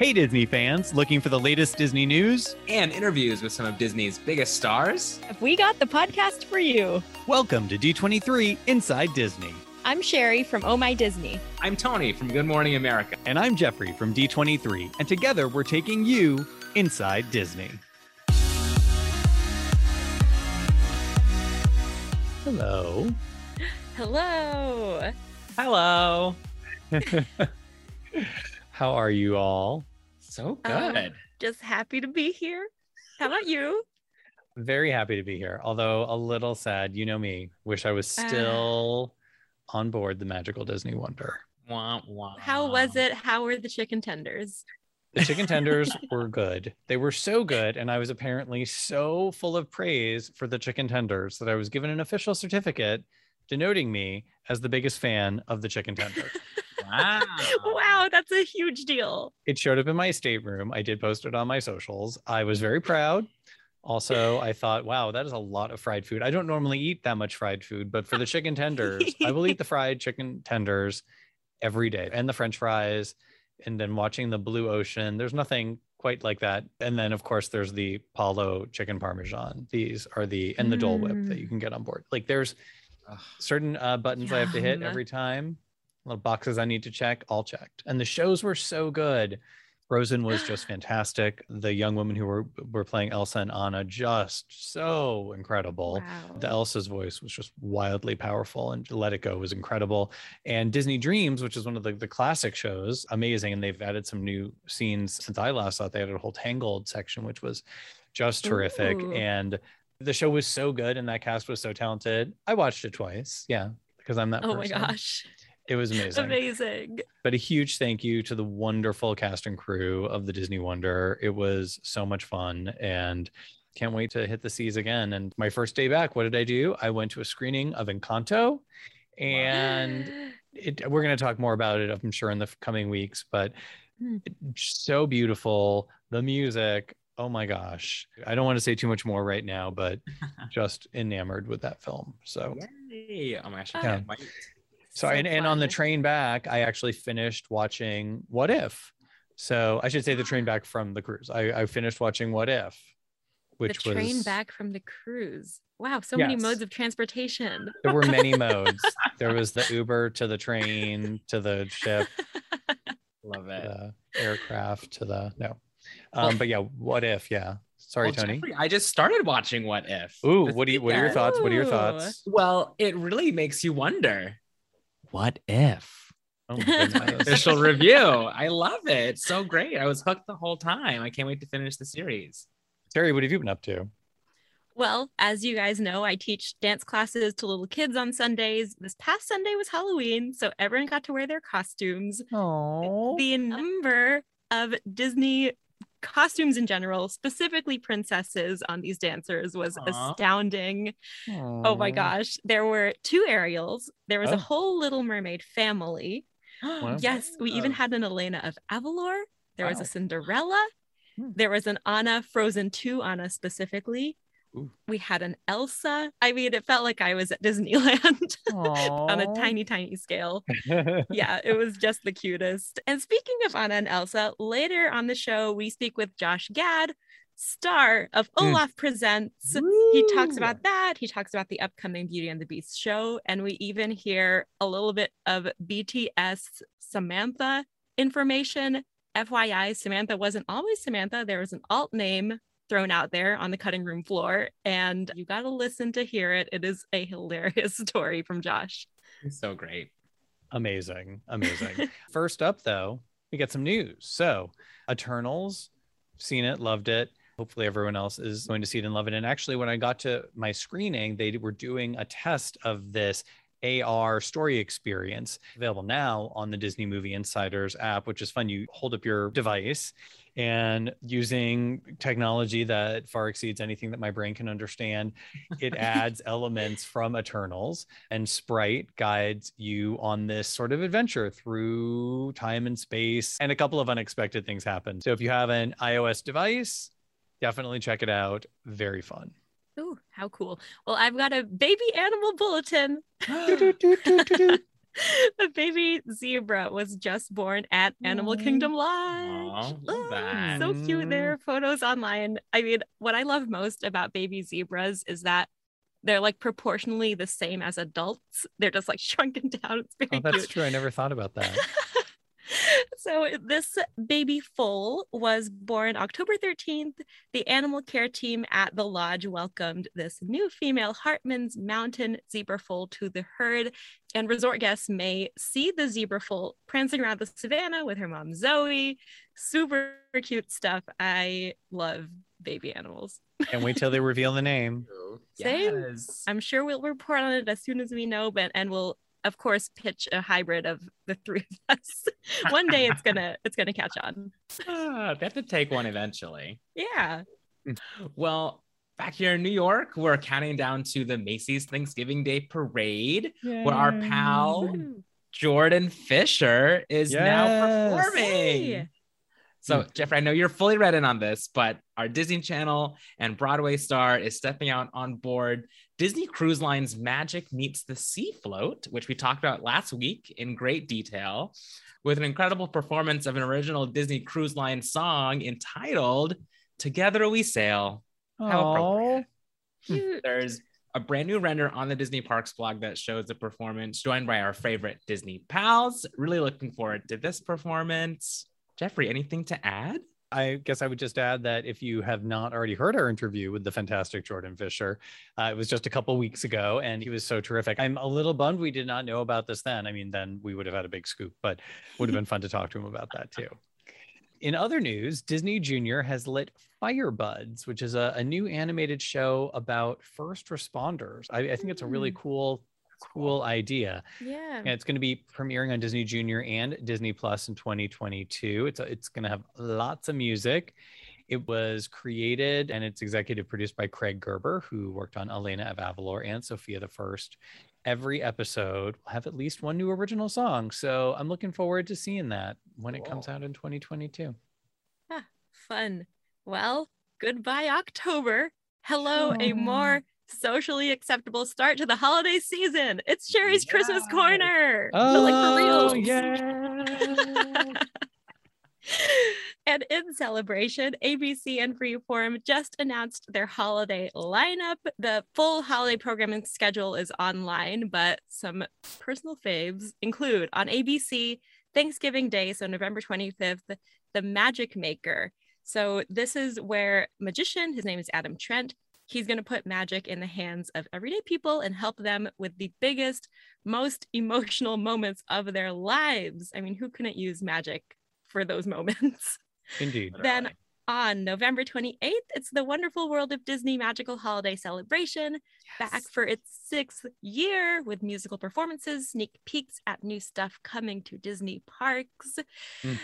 Hey, Disney fans, looking for the latest Disney news? And interviews with some of Disney's biggest stars? Have we got the podcast for you? Welcome to D23 Inside Disney. I'm Sherry from Oh My Disney. I'm Tony from Good Morning America. And I'm Jeffrey from D23. And together we're taking you inside Disney. Hello. Hello. Hello. How are you all? So Um, good. Just happy to be here. How about you? Very happy to be here, although a little sad. You know me. Wish I was Ah. still on board the magical Disney Wonder. Wah, wah. How was it? How were the chicken tenders? The chicken tenders were good. They were so good. And I was apparently so full of praise for the chicken tenders that I was given an official certificate denoting me as the biggest fan of the chicken tender. Wow. wow, that's a huge deal. it showed up in my stateroom. I did post it on my socials. I was very proud. Also, I thought, wow, that is a lot of fried food. I don't normally eat that much fried food, but for the chicken tenders, I will eat the fried chicken tenders every day and the french fries. And then watching the blue ocean, there's nothing quite like that. And then, of course, there's the Palo chicken parmesan. These are the, and the Dole Whip that you can get on board. Like there's certain uh, buttons I have to hit every time, little boxes I need to check, all checked. And the shows were so good. Frozen was just fantastic. The young women who were were playing Elsa and Anna just so incredible. Wow. The Elsa's voice was just wildly powerful, and Let It Go was incredible. And Disney Dreams, which is one of the, the classic shows, amazing. And they've added some new scenes since I last saw it. They added a whole Tangled section, which was just terrific. Ooh. And the show was so good, and that cast was so talented. I watched it twice, yeah, because I'm that. oh my gosh. It was amazing Amazing. but a huge thank you to the wonderful cast and crew of the Disney Wonder. It was so much fun and can't wait to hit the seas again. And my first day back, what did I do? I went to a screening of Encanto and it, we're going to talk more about it, I'm sure, in the coming weeks, but Hmm. so beautiful. The music. Oh my gosh. I don't want to say too much more right now, but just enamored with that film. So Yay. Oh my gosh. I can't wait. So, So and, and on the train back, I actually finished watching What If. So I should say the train back from the cruise. I, I finished watching What If, which the train was back from the cruise. Wow, so many modes of transportation. there were many modes. There was the Uber to the train to the ship, Love it. the aircraft to the no. Um, but yeah, What If? Yeah. Sorry, Well, Tony. Jeffrey, I just started watching What If. Ooh, what do you? What are your thoughts? What are your thoughts? Well, it really makes you wonder. What if? Oh my. Official review. I love it. So great. I was hooked the whole time. I can't wait to finish the series. Terry, what have you been up to? Well, as you guys know, I teach dance classes to little kids on Sundays. This past Sunday was Halloween, so everyone got to wear their costumes. Oh, The number of Disney costumes in general, specifically princesses on these dancers, was Aw. astounding. Oh my gosh. There were two Ariels, there was Oh. a whole Little Mermaid family. Wow. Yes, we even Oh. had an Elena of Avalor. There was a Cinderella. Hmm. There was an Anna, Frozen 2 Anna specifically. Ooh. We had an Elsa. I mean, it felt like I was at Disneyland on a tiny, tiny scale. Yeah, it was just the cutest. And speaking of Anna and Elsa, later on the show, we speak with Josh Gad, star of Hmm. Olaf Presents. He talks about that. He talks about the upcoming Beauty and the Beast show. And we even hear a little bit of BTS Samantha information. FYI, Samantha wasn't always Samantha. There was an alt name thrown out there on the cutting room floor. And you got to listen to hear it. It is a hilarious story from Josh. so great. Amazing. Amazing. First up, though, we get some news. So, Eternals, seen it, loved it. Hopefully, everyone else is going to see it and love it. And actually, when I got to my screening, they were doing a test of this AR story experience available now on the Disney Movie Insiders app, which is fun. You hold up your device and using technology that far exceeds anything that my brain can understand, it adds elements from Eternals and Sprite guides you on this sort of adventure through time and space. And a couple of unexpected things happen. So if you have an iOS device, definitely check it out. Very fun. Ooh, how cool. Well, I've got a baby animal bulletin. the baby zebra was just born at Animal Aw. Kingdom Lodge. That. so cute. There are photos online. I mean, what I love most about baby zebras is that they're like proportionally the same as adults. They're just like shrunken down. It's very Oh, that's cute. true. I never thought about that. so this baby foal was born October 13th. The animal care team at the lodge welcomed this new female Hartman's mountain zebra foal to the herd, and resort guests may see the zebra foal prancing around the savannah with her mom Zoe. Super cute stuff. I love baby animals. Can't wait till they reveal the name. Same. Yes. I'm sure we'll report on it as soon as we know, but and we'll of course pitch a hybrid of the three of us. One day it's gonna it's gonna catch on. Ah, they have to take one eventually. Yeah. Well, back here in New York, we're counting down to the Macy's Thanksgiving Day Parade, where our pal Jordan Fisher is now performing. Hey. So, hmm. Jeffrey, I know you're fully read in on this, but our Disney Channel and Broadway star is stepping out on board Disney Cruise Line's Magic Meets the Sea float, which we talked about last week in great detail, with an incredible performance of an original Disney Cruise Line song entitled Together We Sail. How appropriate. Hmm. There's a brand new render on the Disney Parks blog that shows the performance, joined by our favorite Disney pals. Really looking forward to this performance. Jeffrey, anything to add? I guess I would just add that if you have not already heard our interview with the fantastic Jordan Fisher, uh, it was just a couple weeks ago and he was so terrific. I'm a little bummed we did not know about this then. I mean, then we would have had a big scoop, but would have been fun to talk to him about that too. In other news, Disney Junior has lit Firebuds, which is a, a new animated show about first responders. I, I think it's a really Mm. Cool, cool idea. Yeah. And it's going to be premiering on Disney Junior and Disney Plus in 2022. It's it's going to have lots of music. It was created and it's executive produced by Craig Gerber, who worked on Elena of Avalor and Sofia the First. Every episode will have at least one new original song. So I'm looking forward to seeing that when it comes out in 2022. Ah, Fun. Well, goodbye, October. Hello, a more socially acceptable start to the holiday season. It's Sherry's Christmas Yes. Corner. but like for oh, real. Oh, yeah. and in celebration, ABC and Freeform just announced their holiday lineup. The full holiday programming schedule is online, but some personal faves include on ABC Thanksgiving Day, so November 25th, The Magic Maker. So this is where magician, his name is Adam Trent, he's going to put magic in the hands of everyday people and help them with the biggest, most emotional moments of their lives. I mean, who couldn't use magic for those moments? Indeed. Then on November 28th, it's the Wonderful World of Disney Magical Holiday Celebration, back for its sixth year with musical performances, sneak peeks at new stuff coming to Disney parks. Mm.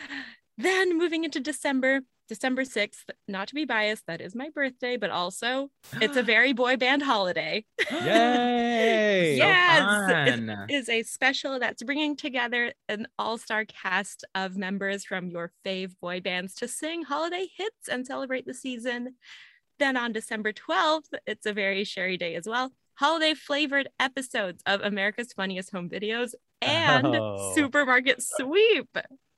Then moving into December, December 6th, not to be biased, that is my birthday, but also it's a very boy band holiday. Yay. So Yes, it's- is a special that's bringing together an all-star cast of members from your fave boy bands to sing holiday hits and celebrate the season. Then on December 12th, it's a very Sherry day as well. Holiday flavored episodes of America's Funniest Home Videos and Oh. Supermarket Sweep.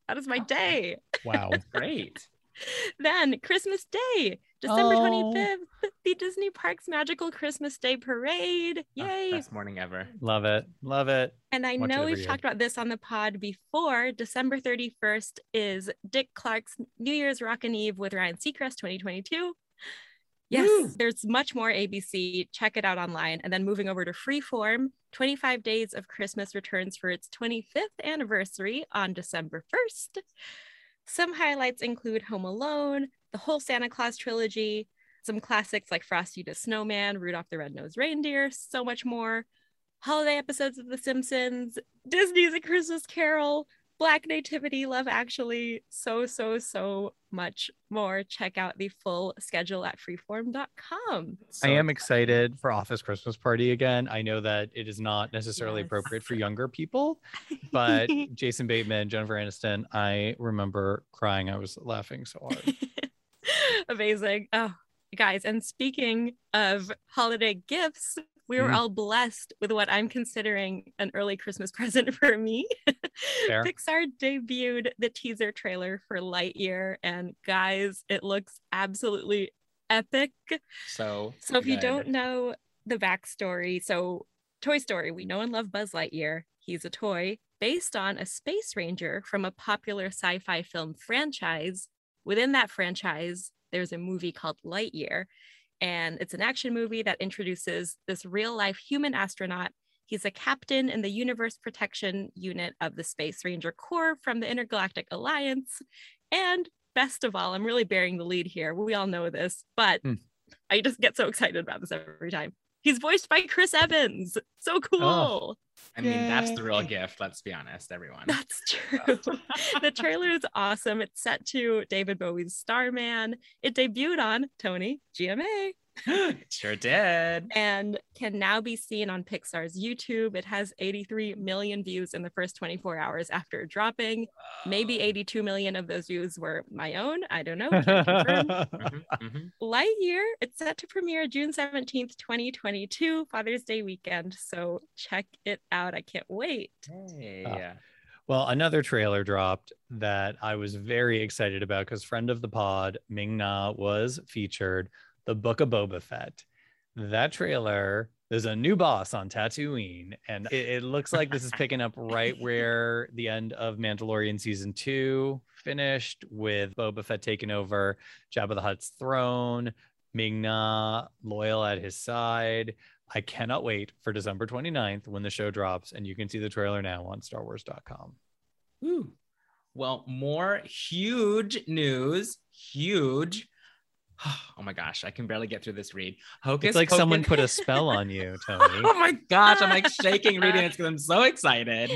That is my day. Wow. Great. Then Christmas Day, December Oh. 25th, the Disney Parks Magical Christmas Day Parade. Oh, Yay. best morning ever. Love it. Love it. And I Watch know we've year. talked about this on the pod before. December 31st is Dick Clark's New Year's Rockin' Eve with Ryan Seacrest 2022. Yes, Woo! there's much more ABC. Check it out online. And then moving over to Freeform, 25 Days of Christmas returns for its 25th anniversary on December 1st. Some highlights include Home Alone, the whole Santa Claus trilogy, some classics like Frosty the Snowman, Rudolph the Red-Nosed Reindeer, so much more. Holiday episodes of The Simpsons, Disney's A Christmas Carol, Black Nativity, Love Actually, so, so, so much more. Check out the full schedule at freeform.com. I am excited for Office Christmas Party again. I know that it is not necessarily Yes. appropriate for younger people, but Jason Bateman, Jennifer Aniston, I remember crying. I was laughing so hard. Amazing. Oh, guys. And speaking of holiday gifts, we were Mhm. all blessed with what I'm considering an early Christmas present for me. Pixar debuted the teaser trailer for Lightyear, and guys, it looks absolutely epic. So, So, if you don't know the backstory, so Toy Story, we know and love Buzz Lightyear. He's a toy based on a space ranger from a popular sci fi film franchise. Within that franchise, there's a movie called Lightyear, and it's an action movie that introduces this real life human astronaut. He's a captain in the Universe Protection Unit of the Space Ranger Corps from the Intergalactic Alliance. And best of all, I'm really bearing the lead here. We all know this, but Hmm. I just get so excited about this every time. He's voiced by Chris Evans. So oh, cool. I mean, that's the real gift. Let's be honest, everyone. That's true. the trailer is awesome. It's set to David Bowie's Starman. It debuted on Tony GMA sure did. and can now be seen on Pixar's YouTube. It has 83 million views in the first 24 hours after dropping. Maybe 82 million of those views were my own. I don't know. Can't confirm. Mhm, mhm. Lightyear, it's set to premiere June 17th, 2022, Father's Day weekend. So check it out. I can't wait. Hey. Uh, Well, another trailer dropped that I was very excited about because friend of the pod, Ming Na, was featured. The Book of Boba Fett. That trailer, there's a new boss on Tatooine, and it, it looks like this is picking up right where the end of Mandalorian season two finished, with Boba Fett taking over Jabba the Hutt's throne, Ming Na loyal at his side. I cannot wait for December 29th when the show drops, and you can see the trailer now on StarWars.com. Woo. Well, more huge news. Huge. Oh my gosh, I can barely get through this read. Hocus It's like someone put a spell on you, Tony. oh my gosh, I'm like shaking reading it because I'm so excited.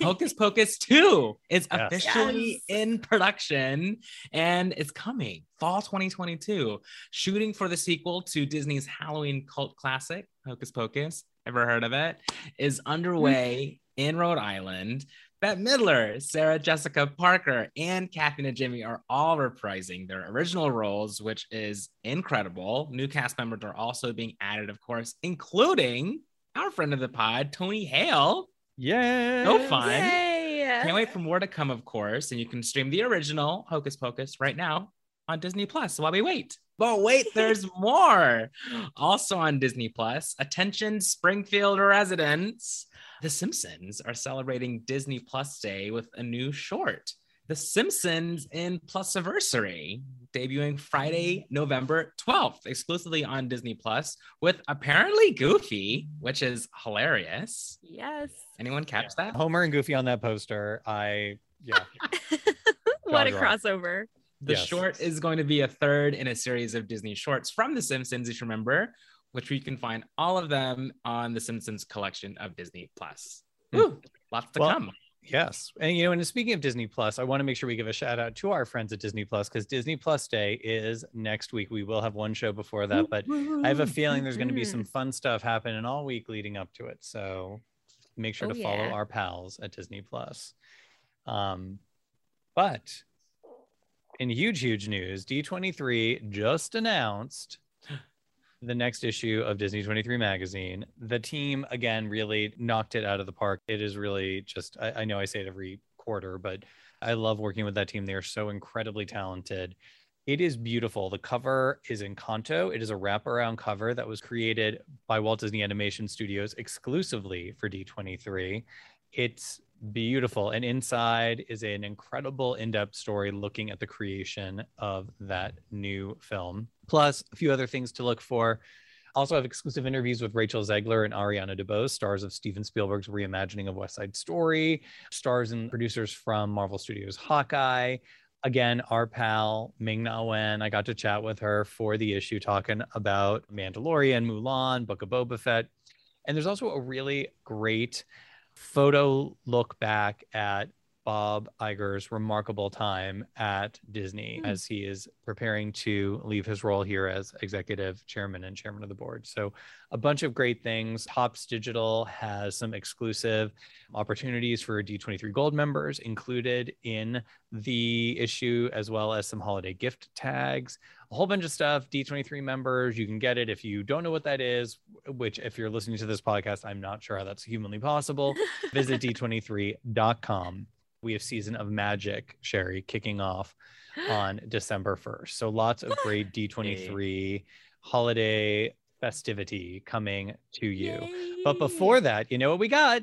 Hocus Pocus 2 is Yes. officially Yes. in production and it's coming fall 2022. Shooting for the sequel to Disney's Halloween cult classic, Hocus Pocus. Ever heard of it? Is underway mm. in Rhode Island. Bette Midler, Sarah Jessica Parker, and Kathy Najimy are all reprising their original roles, which is incredible. New cast members are also being added, of course, including our friend of the pod, Tony Hale. Yay! So fun. Yay! Can't wait for more to come, of course. And you can stream the original Hocus Pocus right now on Disney Plus while we wait. But wait, there's more. Also on Disney Plus, attention Springfield residents. The Simpsons are celebrating Disney Plus Day with a new short. The Simpsons in Plusaversary, debuting Friday, November 12th, exclusively on Disney Plus, with apparently Goofy, which is hilarious. Yes. Anyone catch that? Homer and Goofy on that poster. I yeah. what a crossover. The Yes. short is going to be a third in a series of Disney shorts from The Simpsons, if you remember, which we can find all of them on the Simpsons collection of Disney Plus. Hmm. Woo, lots to Well, come. Yes. And you know, and speaking of Disney Plus, I want to make sure we give a shout out to our friends at Disney Plus because Disney Plus Day is next week. We will have one show before that, but I have a feeling there's going to be some fun stuff happening all week leading up to it. So make sure Oh, to follow yeah. our pals at Disney Plus. Um, but in huge, huge news, D23 just announced the next issue of Disney 23 magazine. The team again really knocked it out of the park. It is really just, I, I know I say it every quarter, but I love working with that team. They are so incredibly talented. It is beautiful. The cover is Encanto. It is a wraparound cover that was created by Walt Disney Animation Studios exclusively for D23. It's beautiful. And inside is an incredible in depth story looking at the creation of that new film, plus a few other things to look for. Also have exclusive interviews with Rachel Zegler and Ariana DeBose, stars of Steven Spielberg's reimagining of West Side Story, stars and producers from Marvel Studios Hawkeye. Again, our pal Ming Na Wen, I got to chat with her for the issue talking about Mandalorian, Mulan, Book of Boba Fett. And there's also a really great photo look back at Bob Iger's remarkable time at Disney Hmm. as he is preparing to leave his role here as executive chairman and chairman of the board. So, a bunch of great things. Hops Digital has some exclusive opportunities for D23 Gold members included in the issue, as well as some holiday gift tags, a whole bunch of stuff. D23 members, you can get it if you don't know what that is, which, if you're listening to this podcast, I'm not sure how that's humanly possible. Visit d23.com. We have Season of Magic, Sherry, kicking off on December 1st. So lots of great D23 holiday festivity coming to you. But before that, you know what we got?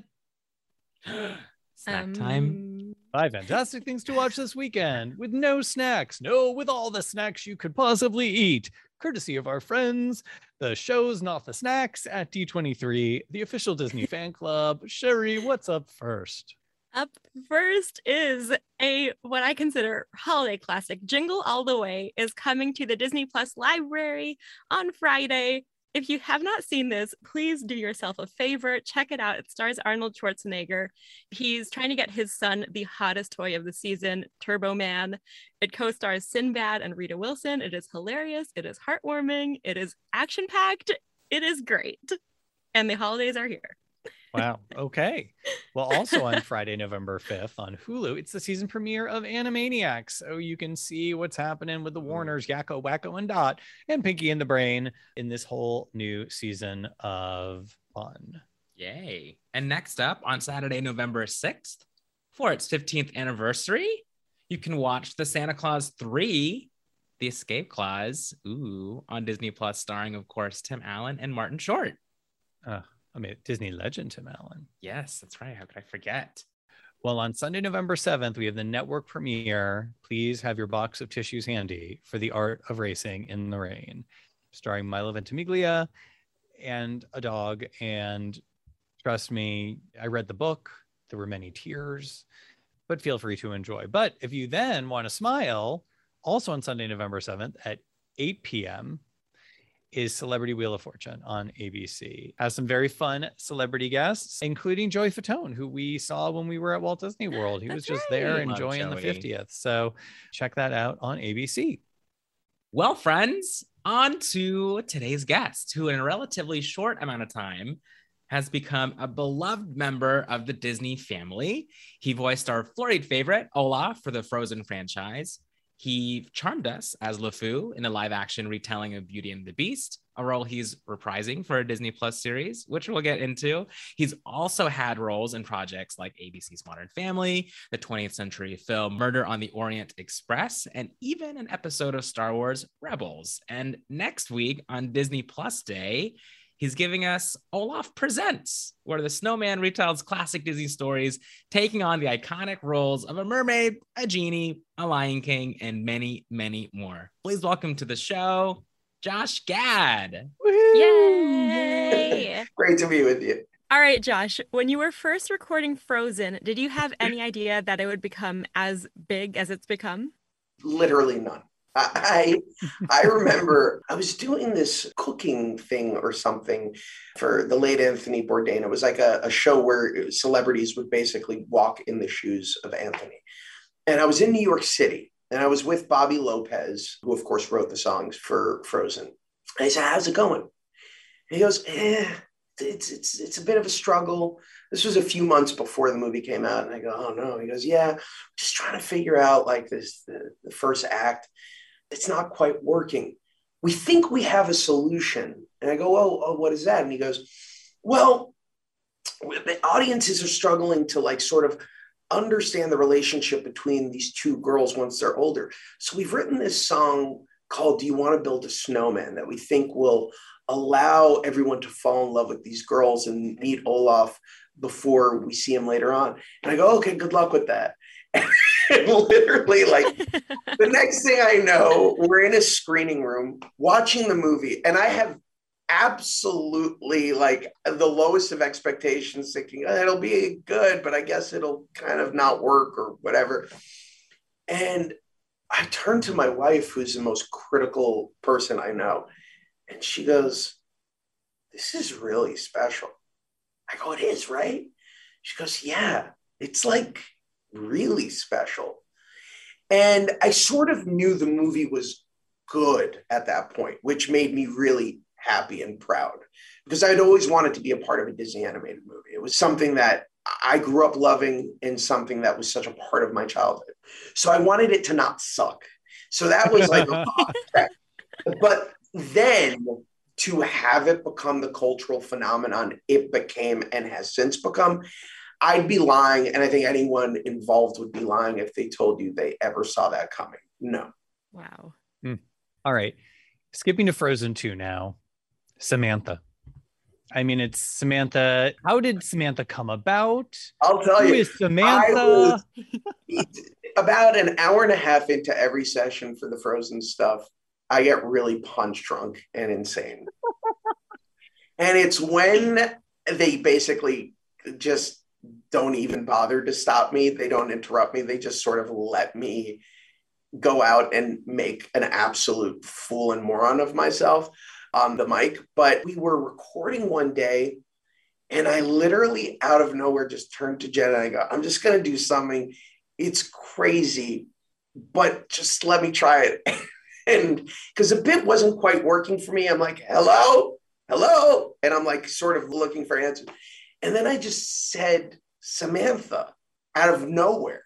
Snack time. Five fantastic things to watch this weekend with no snacks. No, with all the snacks you could possibly eat. Courtesy of our friends, the shows, not the snacks at D23, the official Disney fan club. Sherry, what's up first? Up first is a what I consider holiday classic. Jingle All the Way is coming to the Disney Plus library on Friday. If you have not seen this, please do yourself a favor. Check it out. It stars Arnold Schwarzenegger. He's trying to get his son the hottest toy of the season, Turbo Man. It co stars Sinbad and Rita Wilson. It is hilarious. It is heartwarming. It is action packed. It is great. And the holidays are here. Wow. Okay. Well, also on Friday, November 5th on Hulu, it's the season premiere of Animaniacs. So you can see what's happening with the mm-hmm. Warners, Yakko, Wakko, and Dot, and Pinky and the Brain in this whole new season of fun. Yay. And next up on Saturday, November 6th, for its 15th anniversary, you can watch The Santa Claus 3, The Escape Clause, ooh, on Disney Plus, starring, of course, Tim Allen and Martin Short. I mean, Disney legend, Tim Allen. Yes, that's right. How could I forget? Well, on Sunday, November 7th, we have the network premiere. Please have your box of tissues handy for the art of racing in the rain, starring Milo Ventimiglia and a dog. And trust me, I read the book. There were many tears, but feel free to enjoy. But if you then want to smile, also on Sunday, November 7th at 8 p.m., is Celebrity Wheel of Fortune on ABC. Has some very fun celebrity guests, including Joey Fatone, who we saw when we were at Walt Disney World. He was just there right. Love enjoying the 50th. So check that out on ABC. Well, friends, on to today's guest, who in a relatively short amount of time has become a beloved member of the Disney family. He voiced our flurried favorite, Olaf, for the Frozen franchise. He charmed us as LeFou in a live action retelling of Beauty and the Beast, a role he's reprising for a Disney Plus series, which we'll get into. He's also had roles in projects like ABC's Modern Family, the 20th century film Murder on the Orient Express, and even an episode of Star Wars Rebels. And next week on Disney Plus Day, he's giving us Olaf Presents, where the snowman retells classic Disney stories, taking on the iconic roles of a mermaid, a genie, a lion king, and many, many more. Please welcome to the show, Josh Gad. Yay! Great to be with you. All right, Josh, when you were first recording Frozen, did you have any idea that it would become as big as it's become? Literally none. I I remember I was doing this cooking thing or something for the late Anthony Bourdain. It was like a, a show where celebrities would basically walk in the shoes of Anthony. And I was in New York City and I was with Bobby Lopez, who of course wrote the songs for Frozen. And I said, How's it going? And he goes, eh, it's it's it's a bit of a struggle. This was a few months before the movie came out, and I go, oh no. He goes, yeah, just trying to figure out like this the, the first act. It's not quite working. We think we have a solution, and I go, oh, oh what is that? And he goes, well, the audiences are struggling to like sort of understand the relationship between these two girls once they're older. So we've written this song called "Do You Want to Build a Snowman?" that we think will allow everyone to fall in love with these girls and meet Olaf before we see him later on. And I go, okay, good luck with that. And literally, like the next thing I know, we're in a screening room watching the movie, and I have absolutely like the lowest of expectations, thinking "Oh, it'll be good, but I guess it'll kind of not work or whatever. And I turn to my wife, who's the most critical person I know, and she goes, This is really special. I go, It is, right? She goes, Yeah, it's like really special. And I sort of knew the movie was good at that point, which made me really happy and proud because I'd always wanted to be a part of a Disney animated movie. It was something that I grew up loving and something that was such a part of my childhood. So I wanted it to not suck. So that was like, but then to have it become the cultural phenomenon it became and has since become, I'd be lying. And I think anyone involved would be lying if they told you they ever saw that coming. No. Wow. Mm. All right. Skipping to Frozen 2 now. Samantha. I mean, it's Samantha. How did Samantha come about? I'll tell Who you. is Samantha? About an hour and a half into every session for the Frozen stuff, I get really punch drunk and insane. and it's when they basically just don't even bother to stop me. They don't interrupt me. They just sort of let me go out and make an absolute fool and moron of myself on the mic. But we were recording one day, and I literally out of nowhere just turned to Jen and I go, I'm just going to do something. It's crazy, but just let me try it. and because the bit wasn't quite working for me, I'm like, hello, hello. And I'm like, sort of looking for answers. And then I just said, Samantha out of nowhere.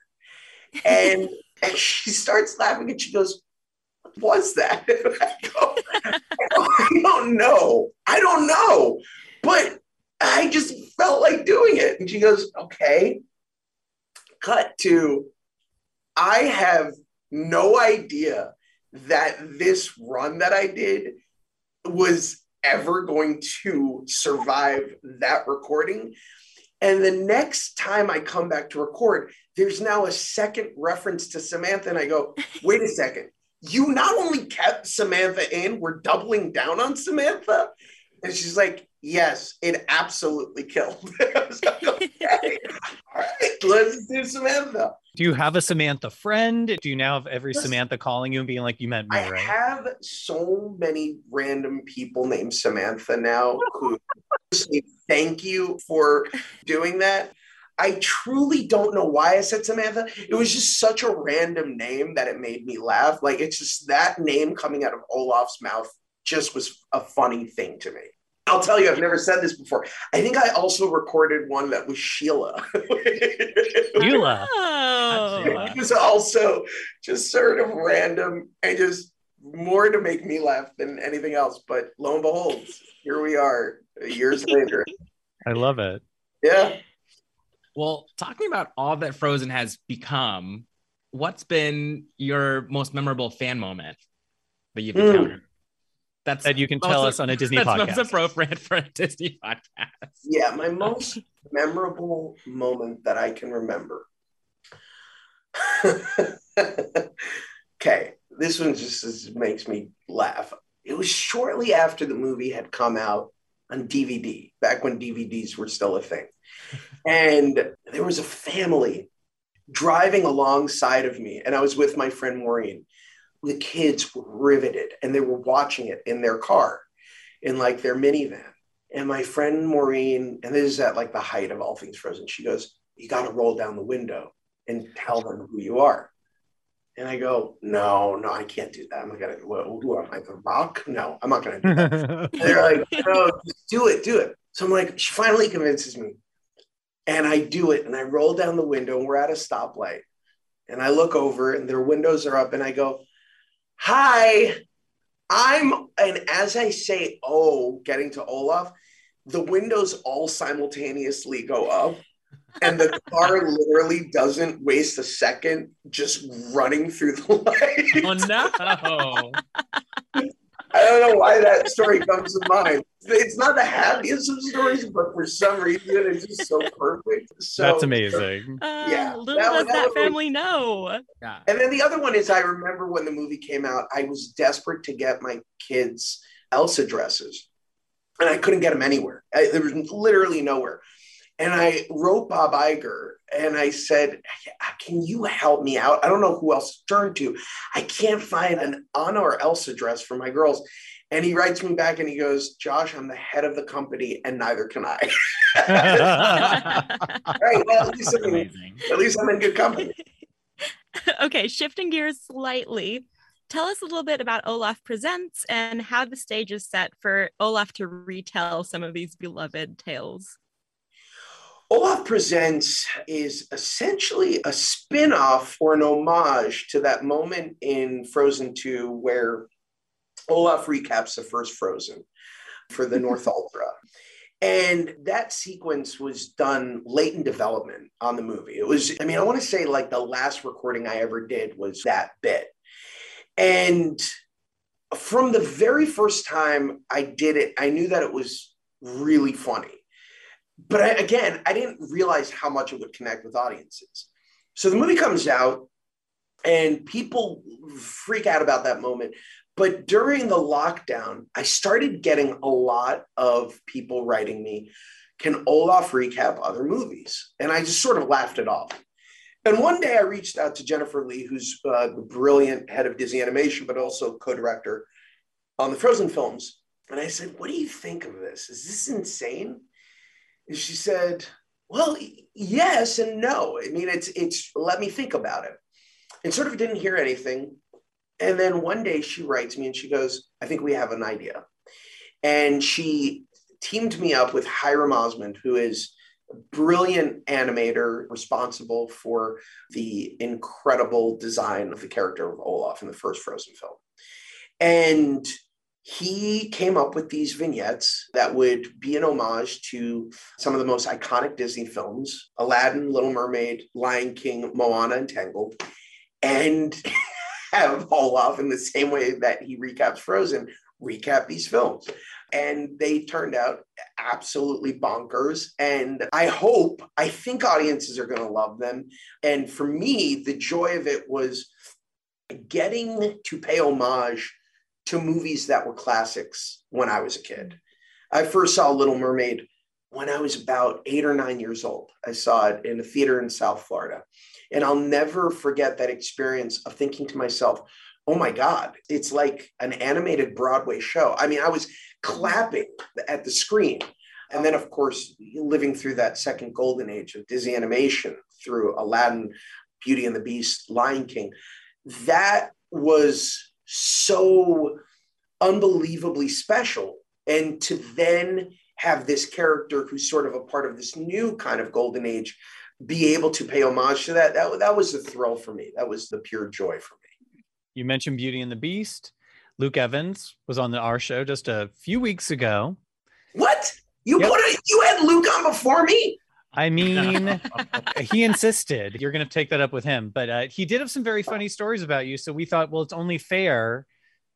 And, and she starts laughing and she goes, What was that? I, go, I don't know. I don't know. But I just felt like doing it. And she goes, Okay. Cut to, I have no idea that this run that I did was ever going to survive that recording. And the next time I come back to record, there's now a second reference to Samantha. And I go, wait a second. You not only kept Samantha in, we're doubling down on Samantha. And she's like, yes, it absolutely killed. I was like, okay, all right, let's do Samantha. Do you have a Samantha friend? Do you now have every Samantha calling you and being like, you meant me, I right? have so many random people named Samantha now who say thank you for doing that. I truly don't know why I said Samantha. It was just such a random name that it made me laugh. Like it's just that name coming out of Olaf's mouth just was a funny thing to me. I'll tell you, I've never said this before. I think I also recorded one that was Sheila. Sheila. Oh. Sheila. it was also just sort of random and just more to make me laugh than anything else. But lo and behold, here we are years later. I love it. Yeah. Well, talking about all that Frozen has become, what's been your most memorable fan moment that you've Hmm. encountered? That's That you can tell most- us on a Disney that's podcast. most appropriate for a Disney podcast. Yeah. My most memorable moment that I can remember. okay. This one just is, makes me laugh. It was shortly after the movie had come out on DVD, back when DVDs were still a thing. And there was a family driving alongside of me, and I was with my friend Maureen. The kids were riveted and they were watching it in their car, in like their minivan. And my friend Maureen, and this is at like the height of all things frozen, she goes, You got to roll down the window and tell them who you are. And I go, No, no, I can't do that. I'm not going to, who am I, The Rock? No, I'm not going to do that. They're like, no, just do it, do it. So I'm like, she finally convinces me. And I do it. And I roll down the window and we're at a stoplight. And I look over and their windows are up and I go, Hi, I'm, and as I say, oh, getting to Olaf, the windows all simultaneously go up. And the car literally doesn't waste a second just running through the light. Oh no! I don't know why that story comes to mind. It's not the happiest of stories, but for some reason it's just so perfect. So That's amazing. Uh, Yeah, little that was- does that that was- family know. Yeah. And then the other one is I remember when the movie came out, I was desperate to get my kids Elsa dresses, and I couldn't get them anywhere. I, there was literally nowhere. And I wrote Bob Iger and I said, Can you help me out? I don't know who else to turn to. I can't find an Anna or Elsa dress for my girls. And he writes me back and he goes, Josh, I'm the head of the company and neither can I. right. Well, at least, I'm in, at least I'm in good company. okay, shifting gears slightly. Tell us a little bit about Olaf Presents and how the stage is set for Olaf to retell some of these beloved tales. Olaf Presents is essentially a spin off or an homage to that moment in Frozen 2 where Olaf recaps the first Frozen for the North Ultra. And that sequence was done late in development on the movie. It was, I mean, I want to say like the last recording I ever did was that bit. And from the very first time I did it, I knew that it was really funny but I, again, I didn't realize how much it would connect with audiences. So the movie comes out and people freak out about that moment. But during the lockdown, I started getting a lot of people writing me, can Olaf recap other movies? And I just sort of laughed it off. And one day I reached out to Jennifer Lee, who's uh, the brilliant head of Disney Animation, but also co director on the Frozen films. And I said, What do you think of this? Is this insane? And she said, Well, yes and no. I mean, it's it's let me think about it. And sort of didn't hear anything. And then one day she writes me and she goes, I think we have an idea. And she teamed me up with Hyrum Osmond, who is a brilliant animator responsible for the incredible design of the character of Olaf in the first Frozen film. And he came up with these vignettes that would be an homage to some of the most iconic Disney films Aladdin, Little Mermaid, Lion King, Moana, and Tangled, and have Olaf in the same way that he recaps Frozen, recap these films. And they turned out absolutely bonkers. And I hope, I think audiences are going to love them. And for me, the joy of it was getting to pay homage to movies that were classics when I was a kid. I first saw Little Mermaid when I was about eight or nine years old. I saw it in a theater in South Florida. And I'll never forget that experience of thinking to myself, oh my God, it's like an animated Broadway show. I mean, I was clapping at the screen. And then, of course, living through that second golden age of Disney animation through Aladdin, Beauty and the Beast, Lion King, that was so unbelievably special. And to then have this character who's sort of a part of this new kind of golden age be able to pay homage to that, that, that was the thrill for me. That was the pure joy for me. You mentioned Beauty and the Beast. Luke Evans was on the our show just a few weeks ago. What? You yep. put it, you had Luke on before me? I mean, he insisted. You're going to take that up with him, but uh, he did have some very funny stories about you. So we thought, well, it's only fair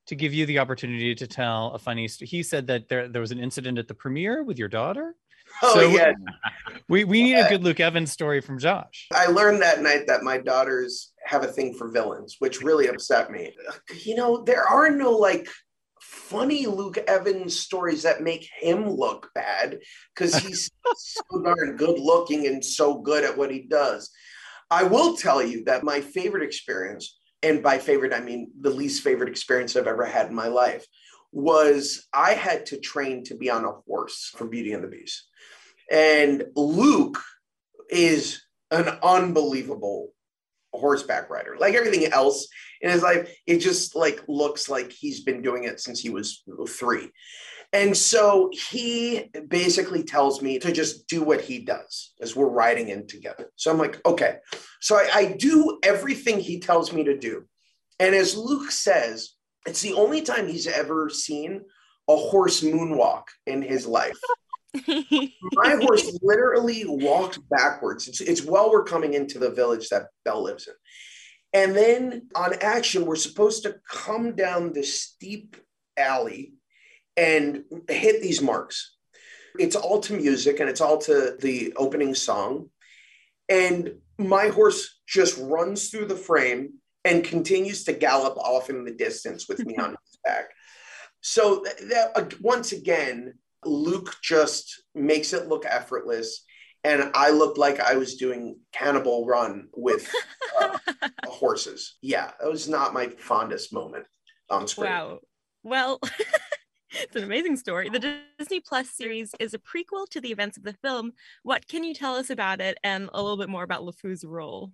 to give you the opportunity to tell a funny. story. he said that there there was an incident at the premiere with your daughter. Oh so yeah, we we need a good Luke Evans story from Josh. I learned that night that my daughters have a thing for villains, which really upset me. You know, there are no like funny Luke Evans stories that make him look bad because he's so darn good looking and so good at what he does. I will tell you that my favorite experience, and by favorite, I mean the least favorite experience I've ever had in my life, was I had to train to be on a horse for Beauty and the Beast. And Luke is an unbelievable horseback rider. Like everything else in his life, it just like looks like he's been doing it since he was three. And so he basically tells me to just do what he does as we're riding in together. So I'm like, okay. So I, I do everything he tells me to do. And as Luke says, it's the only time he's ever seen a horse moonwalk in his life. My horse literally walked backwards. It's, it's while we're coming into the village that Belle lives in. And then on action, we're supposed to come down this steep alley and hit these marks. It's all to music and it's all to the opening song. And my horse just runs through the frame and continues to gallop off in the distance with me on his back. So that, that, once again, Luke just makes it look effortless. and I looked like I was doing Cannonball Run with uh, horses. Yeah, that was not my fondest moment on screen. Wow. Well, it's an amazing story. The Disney Plus series is a prequel to the events of the film. What can you tell us about it and a little bit more about LeFou's role?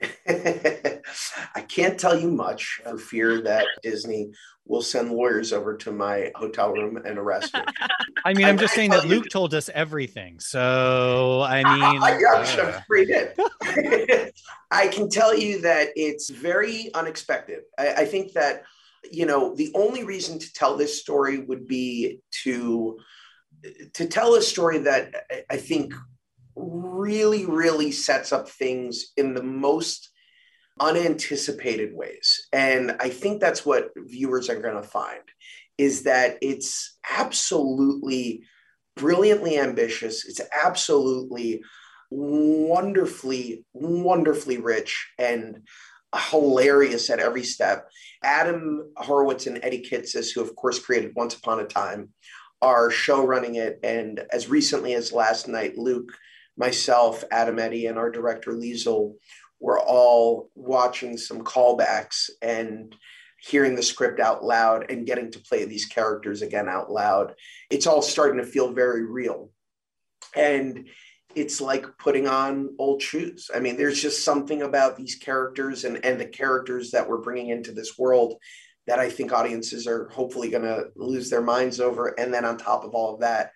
I can't tell you much for fear that Disney will send lawyers over to my hotel room and arrest me. I mean, I'm just saying that Luke told us everything. So, I mean, I, I, I'm uh, afraid it. I can tell you that it's very unexpected. I, I think that, you know, the only reason to tell this story would be to to tell a story that I think really, really sets up things in the most unanticipated ways. And I think that's what viewers are going to find is that it's absolutely brilliantly ambitious. It's absolutely wonderfully, wonderfully rich and hilarious at every step. Adam Horowitz and Eddie Kitsis, who of course created Once Upon a Time, are show running it. And as recently as last night, Luke myself, Adam Eddy, and our director Liesl were all watching some callbacks and hearing the script out loud and getting to play these characters again out loud. It's all starting to feel very real. And it's like putting on old shoes. I mean, there's just something about these characters and, and the characters that we're bringing into this world that I think audiences are hopefully going to lose their minds over. And then on top of all of that,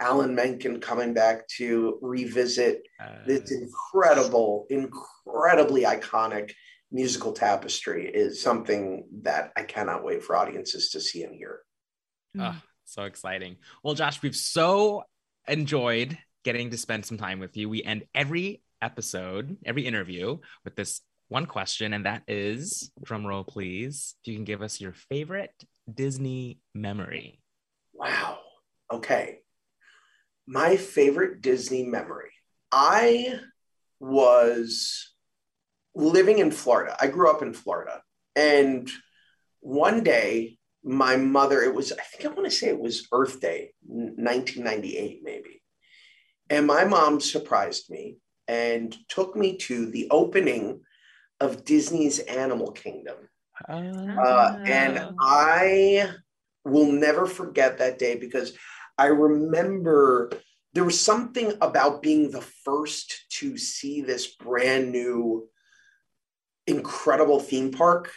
Alan Menken coming back to revisit uh, this incredible, incredibly iconic musical tapestry is something that I cannot wait for audiences to see and hear. Oh, so exciting. Well, Josh, we've so enjoyed getting to spend some time with you. We end every episode, every interview with this one question, and that is drum roll, please. If you can give us your favorite Disney memory. Wow. Okay my favorite Disney memory. I was living in Florida. I grew up in Florida. And one day, my mother, it was, I think I want to say it was Earth Day, 1998, maybe. And my mom surprised me and took me to the opening of Disney's Animal Kingdom. Uh, uh, and I will never forget that day because I remember there was something about being the first to see this brand new, incredible theme park.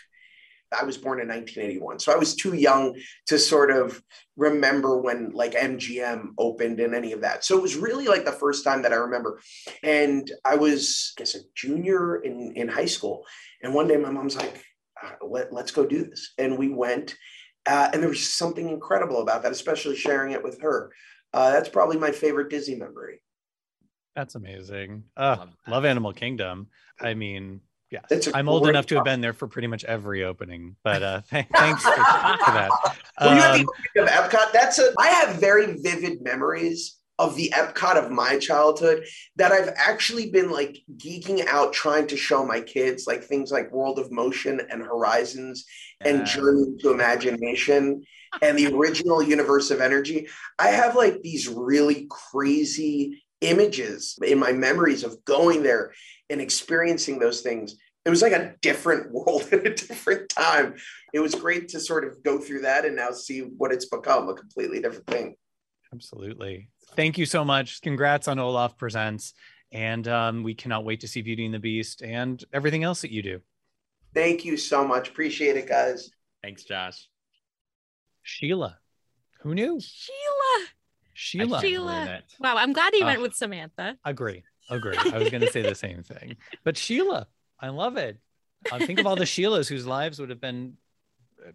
I was born in 1981, so I was too young to sort of remember when like MGM opened and any of that. So it was really like the first time that I remember. And I was, I guess, a junior in, in high school. And one day my mom's like, uh, Let, let's go do this. And we went uh, and there was something incredible about that, especially sharing it with her. Uh, that's probably my favorite Disney memory. That's amazing. Uh, love, love, Animal Kingdom. I mean, yes, I'm old enough to have been there for pretty much every opening. But uh, th- thanks for, for that. When um, you have the of Epcot, that's a. I have very vivid memories of the Epcot of my childhood that I've actually been like geeking out trying to show my kids, like things like World of Motion and Horizons yeah. and Journey to Imagination and the original Universe of Energy. I have like these really crazy images in my memories of going there and experiencing those things. It was like a different world at a different time. It was great to sort of go through that and now see what it's become a completely different thing. Absolutely thank you so much. Congrats on Olaf Presents. And um, we cannot wait to see Beauty and the Beast and everything else that you do. Thank you so much. Appreciate it, guys. Thanks, Josh. Sheila. Who knew? Sheila. Sheila. Sheila. Wow, I'm glad he uh, went with Samantha. Agree. Agree. I was going to say the same thing. But Sheila, I love it. Uh, think of all the Sheilas whose lives would have been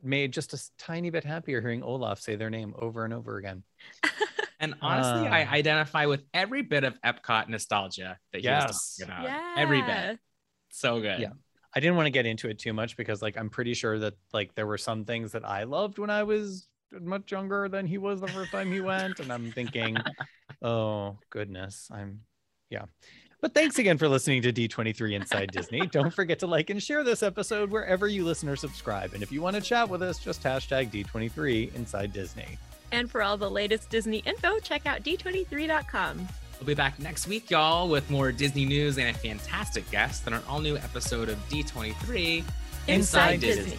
made just a tiny bit happier hearing Olaf say their name over and over again. And honestly, uh, I identify with every bit of Epcot nostalgia that yes. you Yeah. Every bit. So good. Yeah. I didn't want to get into it too much because like I'm pretty sure that like there were some things that I loved when I was much younger than he was the first time he went. And I'm thinking, oh goodness. I'm yeah. But thanks again for listening to D23 Inside Disney. Don't forget to like and share this episode wherever you listen or subscribe. And if you want to chat with us, just hashtag D23 Inside Disney. And for all the latest Disney info, check out d23.com. We'll be back next week, y'all, with more Disney news and a fantastic guest on our all new episode of D23 Inside Disney.